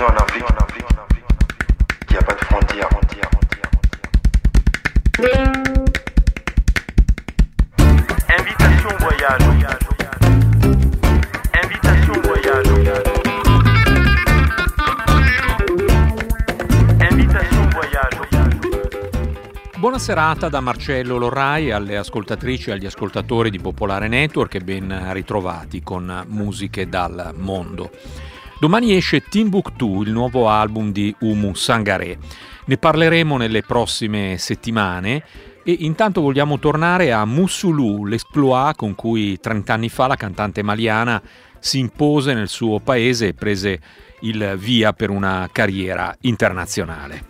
Aujourd'hui en Afrique, il n'y a pas de frontières. Invitation voyage. Invitation voyage. Invitation voyage. Buona serata da Marcello Lorrai alle ascoltatrici e agli ascoltatori di Popolare Network e ben ritrovati con musiche dal mondo. Domani esce Timbuktu, il nuovo album di Umu Sangare. Ne parleremo nelle prossime settimane e intanto vogliamo tornare a Musulu, l'esploit con cui 30 anni fa la cantante maliana si impose nel suo paese e prese il via per una carriera internazionale.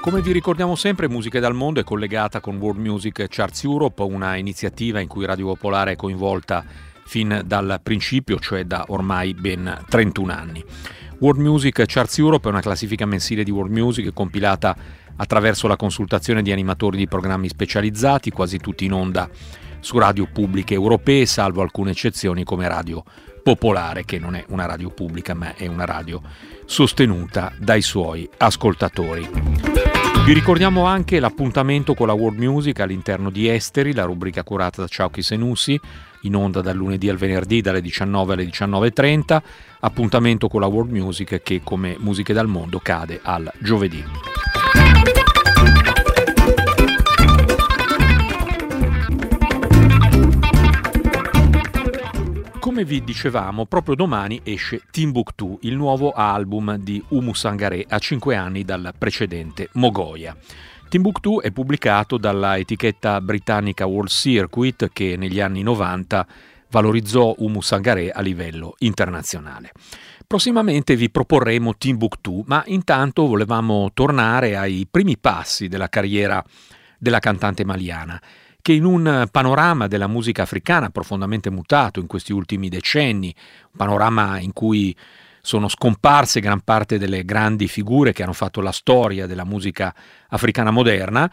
Come vi ricordiamo sempre, Musiche dal Mondo è collegata con World Music Charts Europe, una iniziativa in cui Radio Popolare è coinvolta fin dal principio, cioè da ormai ben 31 anni. World Music Charts Europe è una classifica mensile di World Music compilata attraverso la consultazione di animatori di programmi specializzati, quasi tutti in onda su radio pubbliche europee, salvo alcune eccezioni come Radio Popolare, che non è una radio pubblica ma è una radio sostenuta dai suoi ascoltatori. Vi ricordiamo anche l'appuntamento con la World Music all'interno di Esteri, la rubrica curata da Ciauchi Senussi, in onda dal lunedì al venerdì dalle 19 alle 19.30, appuntamento con la World Music che come Musiche dal Mondo cade al giovedì. Come vi dicevamo, proprio domani esce Timbuktu, il nuovo album di Umu Sangare a 5 anni dal precedente Mogoya. Timbuktu è pubblicato dalla etichetta britannica World Circuit che negli anni 90 valorizzò Umu Sangare a livello internazionale. Prossimamente vi proporremo Timbuktu, ma intanto volevamo tornare ai primi passi della carriera della cantante maliana che in un panorama della musica africana profondamente mutato in questi ultimi decenni, un panorama in cui sono scomparse gran parte delle grandi figure che hanno fatto la storia della musica africana moderna,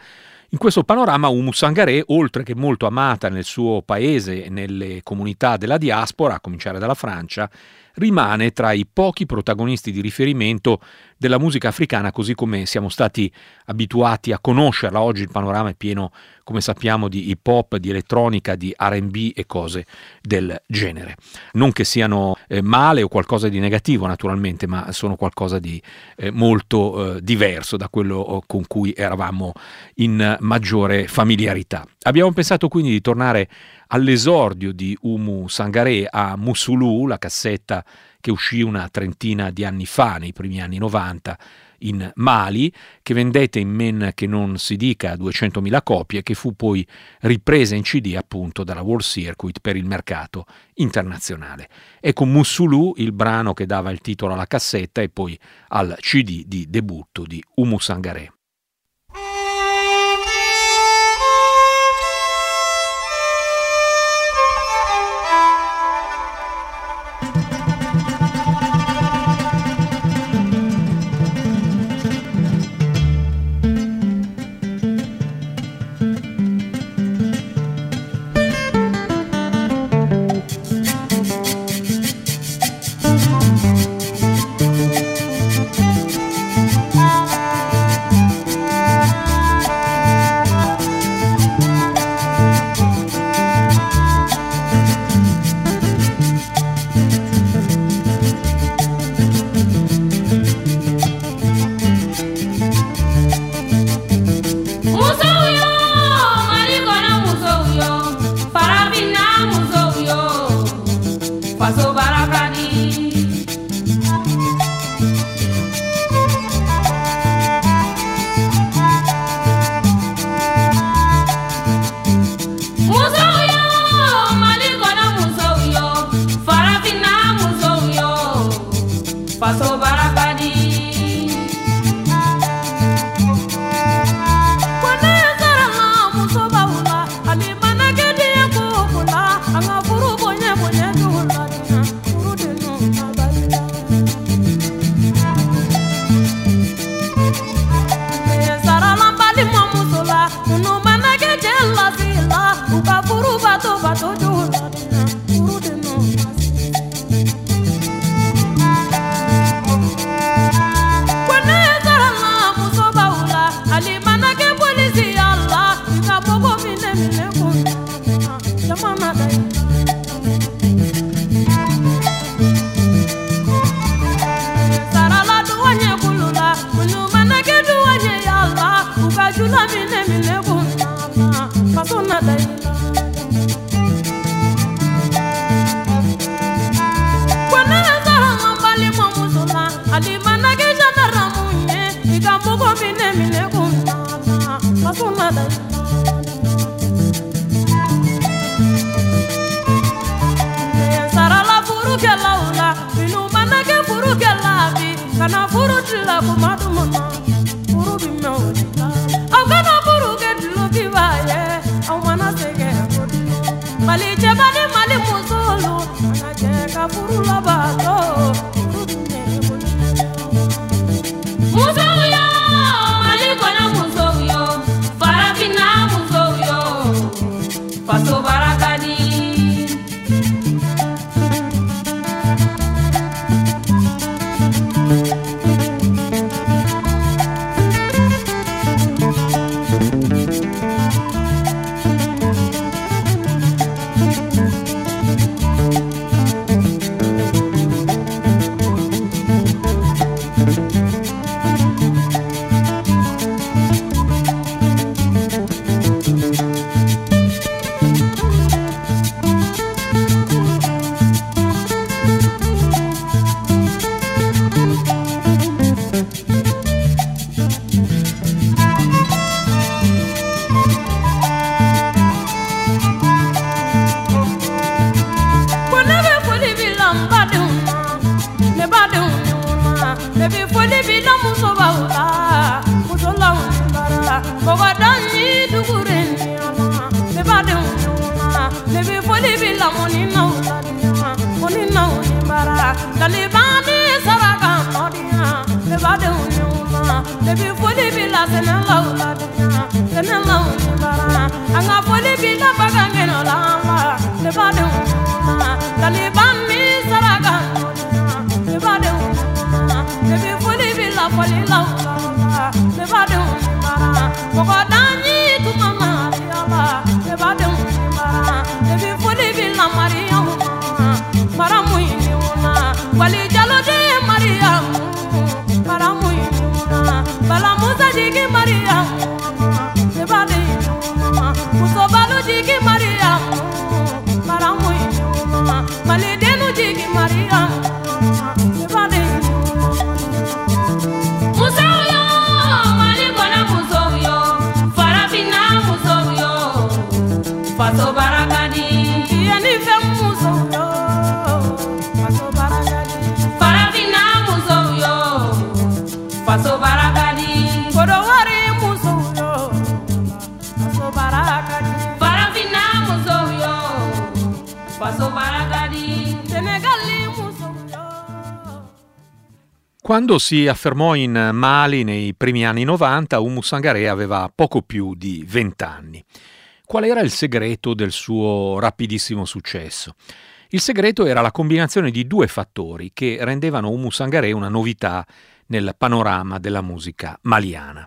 in questo panorama Umu Sangare, oltre che molto amata nel suo paese e nelle comunità della diaspora, a cominciare dalla Francia, rimane tra i pochi protagonisti di riferimento della musica africana così come siamo stati abituati a conoscerla. Oggi il panorama è pieno, come sappiamo, di hip hop, di elettronica, di RB e cose del genere. Non che siano eh, male o qualcosa di negativo naturalmente, ma sono qualcosa di eh, molto eh, diverso da quello oh, con cui eravamo in maggiore familiarità. Abbiamo pensato quindi di tornare all'esordio di Umu Sangare a Musulu, la cassetta che uscì una trentina di anni fa, nei primi anni 90, in Mali, che vendette in men che non si dica 200.000 copie, che fu poi ripresa in CD appunto dalla World Circuit per il mercato internazionale. Ecco Musulu, il brano che dava il titolo alla cassetta e poi al CD di debutto di Umu Sangare. 把。şuna mine mine Depi foli b'i la sɛnɛ la o la sɛnɛ la o not bara an ka foli Quando si affermò in Mali nei primi anni 90, Umu Sangaré aveva poco più di 20 anni. Qual era il segreto del suo rapidissimo successo? Il segreto era la combinazione di due fattori che rendevano Umu Sangaré una novità nel panorama della musica maliana.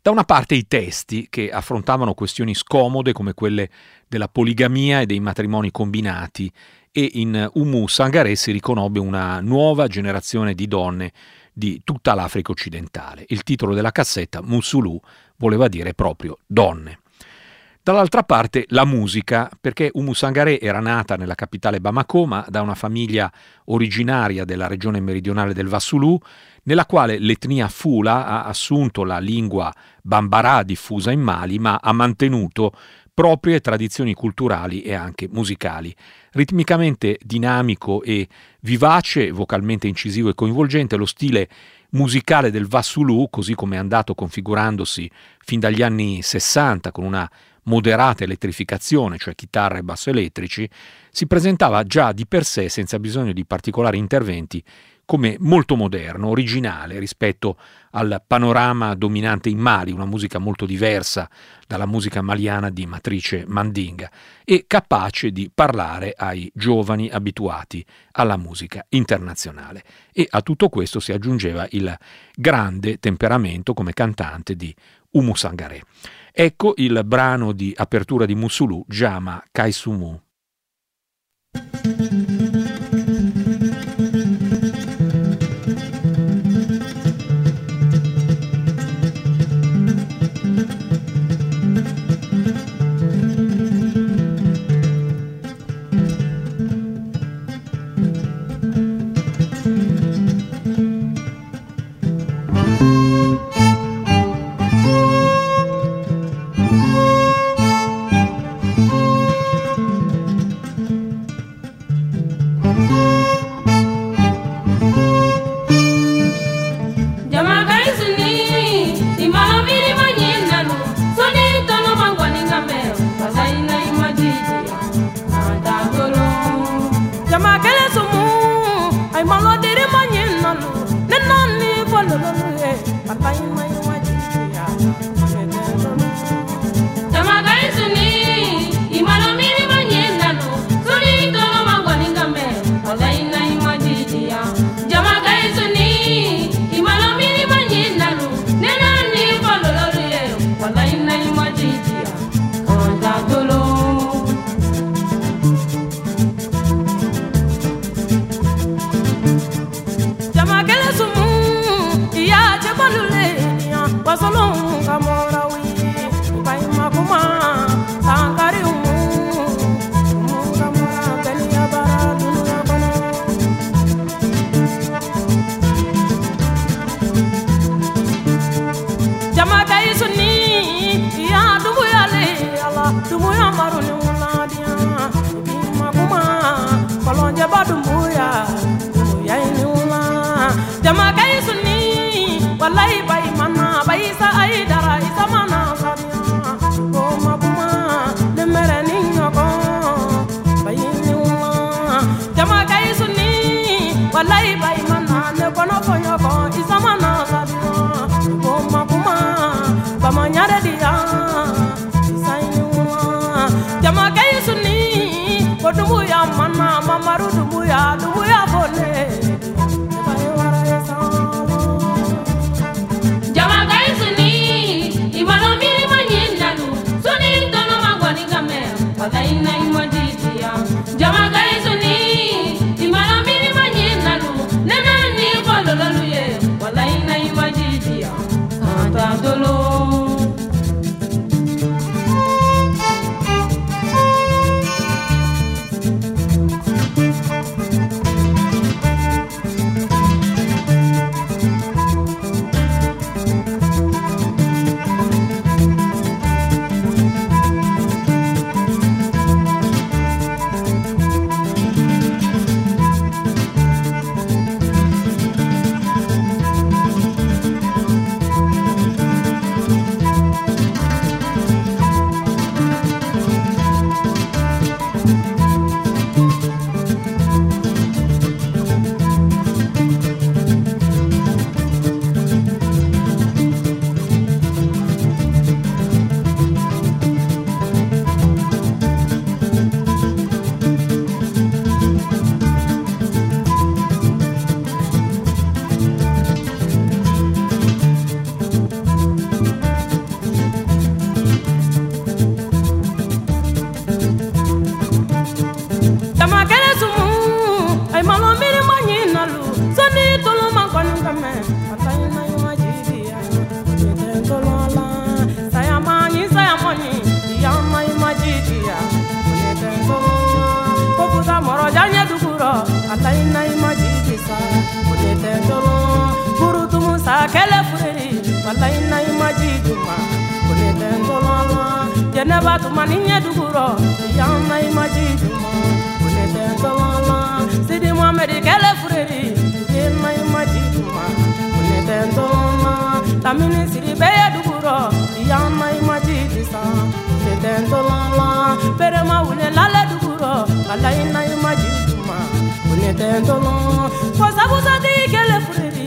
Da una parte i testi, che affrontavano questioni scomode come quelle della poligamia e dei matrimoni combinati, e in Umu Sangaré si riconobbe una nuova generazione di donne di tutta l'Africa occidentale. Il titolo della cassetta, Musulu, voleva dire proprio donne. Dall'altra parte la musica, perché Umu Sangaré era nata nella capitale Bamako, ma da una famiglia originaria della regione meridionale del Vassulu, nella quale l'etnia Fula ha assunto la lingua Bambara diffusa in Mali, ma ha mantenuto proprie tradizioni culturali e anche musicali. Ritmicamente dinamico e vivace, vocalmente incisivo e coinvolgente, lo stile musicale del Vassulu, così come è andato configurandosi fin dagli anni 60 con una moderata elettrificazione, cioè chitarra e basso elettrici, si presentava già di per sé, senza bisogno di particolari interventi, come molto moderno, originale rispetto al panorama dominante in Mali, una musica molto diversa dalla musica maliana di matrice mandinga e capace di parlare ai giovani abituati alla musica internazionale. E a tutto questo si aggiungeva il grande temperamento come cantante di Umu Sangare. Ecco il brano di apertura di Musulu, Jama Kaisumu. Música ne b'a tuma ni ɲɛ dugurɔ yan na i ma ji duma ko ne tɛ sidi kɛlɛ fureri i ma ji duma ko ne tɛ ntɔmɔma lamini siri bɛɛ i ma ji di san ko ne tɛ wuli lalɛ na i ma ji duma ko ne tɛ kɛlɛ fureri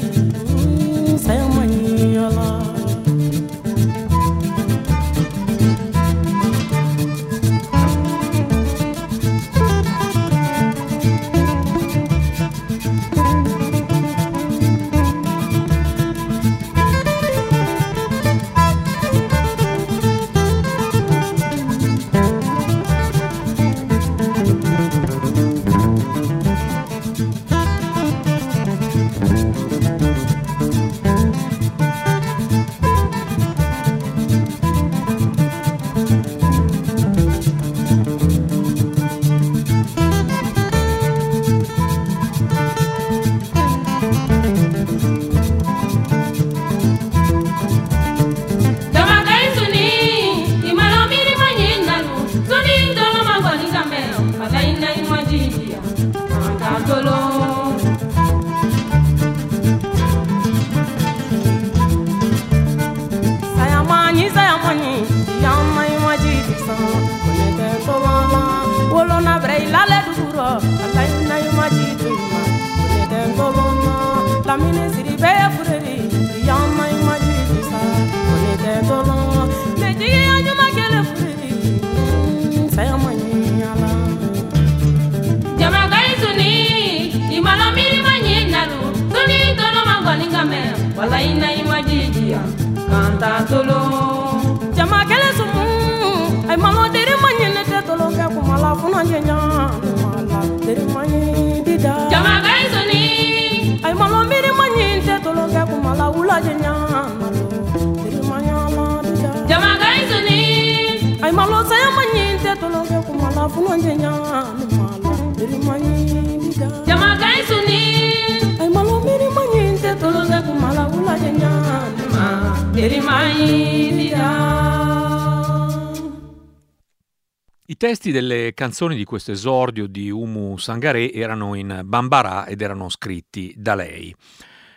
sɛ ma ɲi yɔrɔ. Ta tolo jama kɛlɛ sumu ay malo deri ma ɲinɛ tɛ tolo kɛ kuma la funa jɛ ɲa mala deri ma ɲi dida. Jama gaisoni ay malo miri ma ɲin tɛ tolo kɛ kuma la wula jɛ ɲa malo deri ma ɲa la dida. Jama gaisoni ay malo saya ma tɛ tolo kɛ kuma la funa jɛ ɲa I testi delle canzoni di questo esordio di Umu Sangaré erano in Bambara ed erano scritti da lei.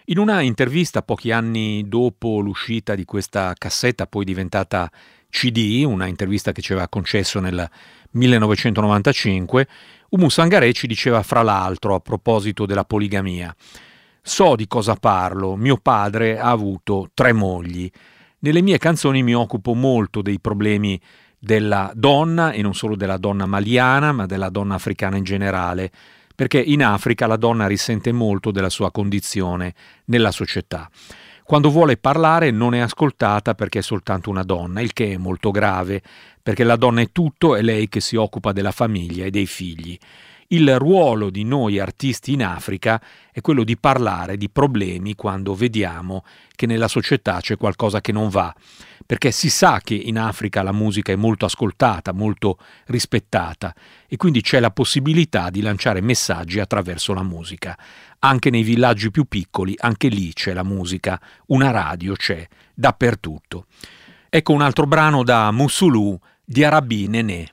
In una intervista pochi anni dopo l'uscita di questa cassetta, poi diventata CD, una intervista che ci aveva concesso nel 1995, Umu Sangaré ci diceva fra l'altro a proposito della poligamia. So di cosa parlo, mio padre ha avuto tre mogli. Nelle mie canzoni mi occupo molto dei problemi della donna e non solo della donna maliana, ma della donna africana in generale, perché in Africa la donna risente molto della sua condizione nella società. Quando vuole parlare non è ascoltata perché è soltanto una donna, il che è molto grave, perché la donna è tutto, è lei che si occupa della famiglia e dei figli. Il ruolo di noi artisti in Africa è quello di parlare di problemi quando vediamo che nella società c'è qualcosa che non va, perché si sa che in Africa la musica è molto ascoltata, molto rispettata e quindi c'è la possibilità di lanciare messaggi attraverso la musica. Anche nei villaggi più piccoli, anche lì c'è la musica, una radio c'è, dappertutto. Ecco un altro brano da Musulu di Arabi Nenè.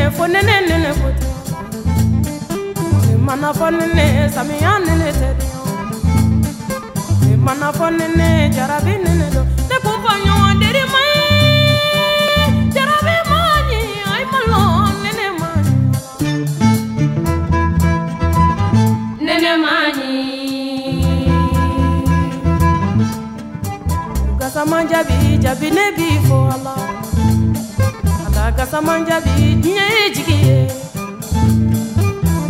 Nene fo nene nene nene samiya jabi jabi ne b'i ala ala gasaman jabi diɲɛ ye jigi ye.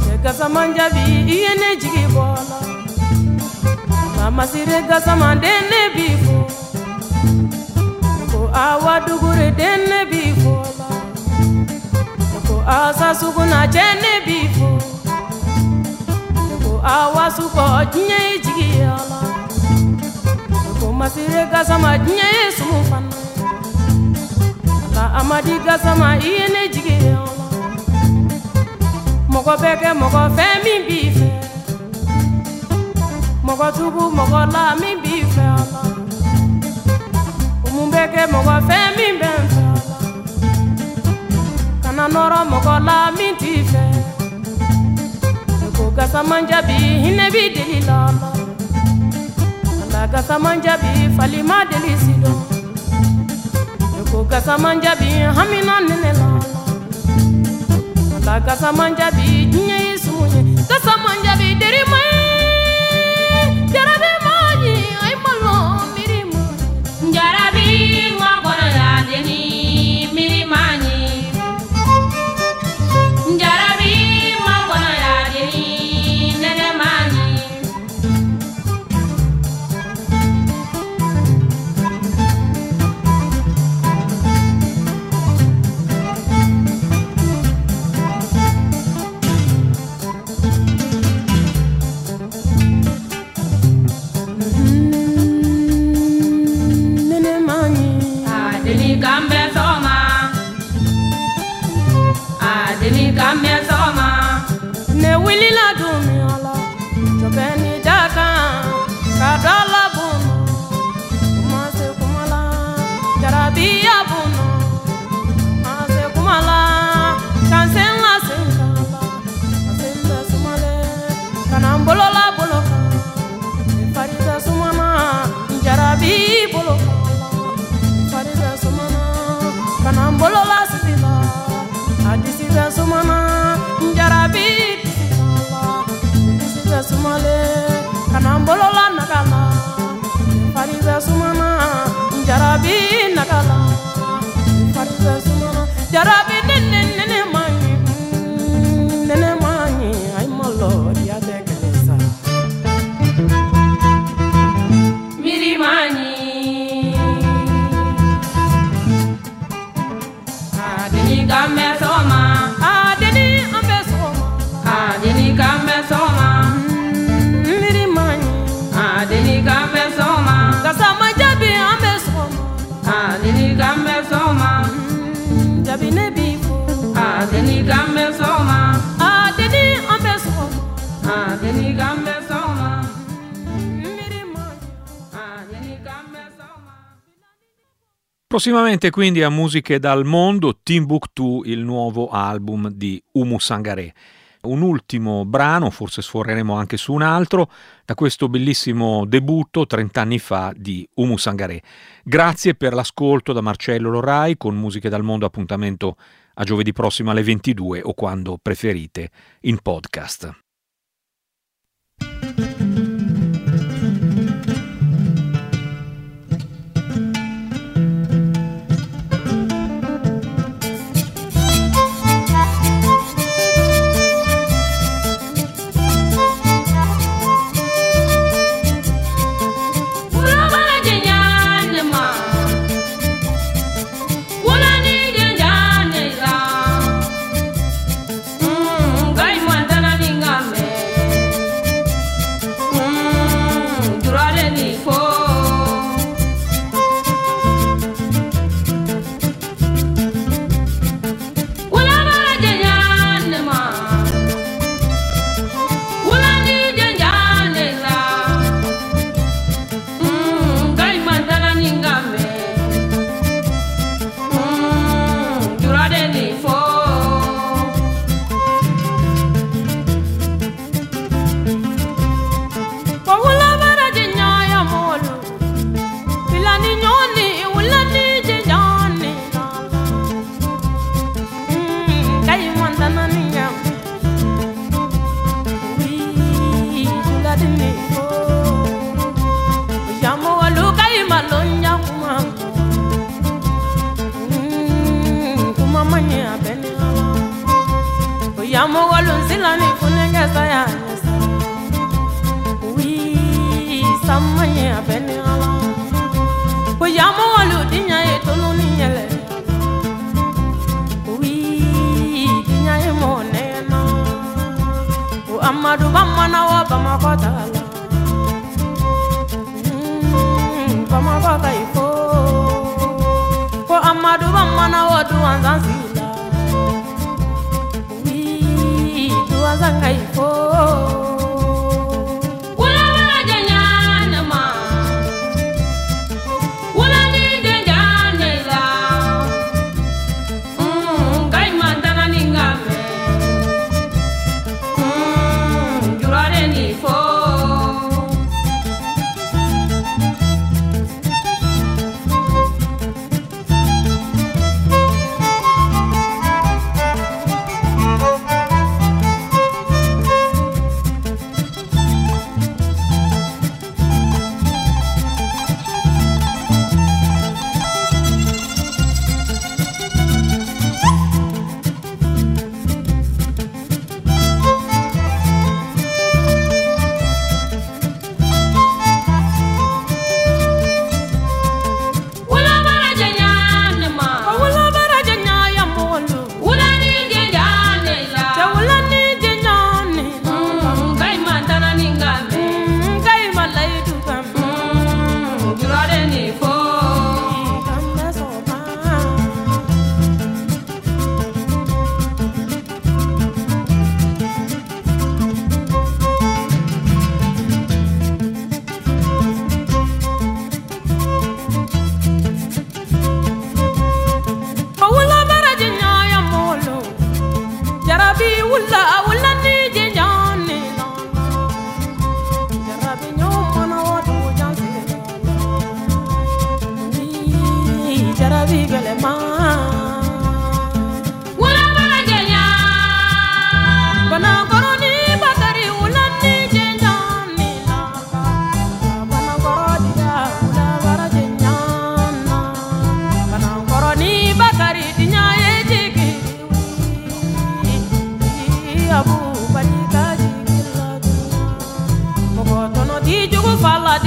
Cɛ gasaman jabi i ye ne jigi bɔ ala ala masire gasaman ne b'i ko awa dugure den ne b'i fɔ ala ko asa suguna cɛ ne b'i ko awa sukɔ diɲɛ ye jigi ye ala ko masire gasama diɲɛ ye sumu fana amadi gasama ma di ne jigi o mɔgɔ bɛ kɛ mɔgɔ fɛ min b'i fɛ mɔgɔ tugu mɔgɔ la min b'i fɛ a la mun bɛ kɛ mɔgɔ fɛ min bɛ n fɛ a kana nɔrɔ mɔgɔ la min t'i fɛ ne ko gasa man hinɛ b'i deli la la a la gasa man jaabi deli si dɔn. ko gasamanja bi hamina nene la la gasamanja bi diɲɛ ye sumu ye gasamanja bi derima ye Jarabí bolo. Sumana la a disi sumana la sumana sumana Prossimamente quindi a musiche dal mondo, Timbuktu, il nuovo album di Umu Sangaré. Un ultimo brano, forse sforreremo anche su un altro, da questo bellissimo debutto 30 anni fa di Umu Sangaré. Grazie per l'ascolto da Marcello Lorai con Musiche dal Mondo, appuntamento a giovedì prossimo alle 22 o quando preferite in podcast. maduba mana wa bamakɔ taga la. Mm-hmm, bamakɔ ka ɲi ko ko a maduba mana wa duwanzan sigi la duwanzan ka ɲi ko. di jugu fa la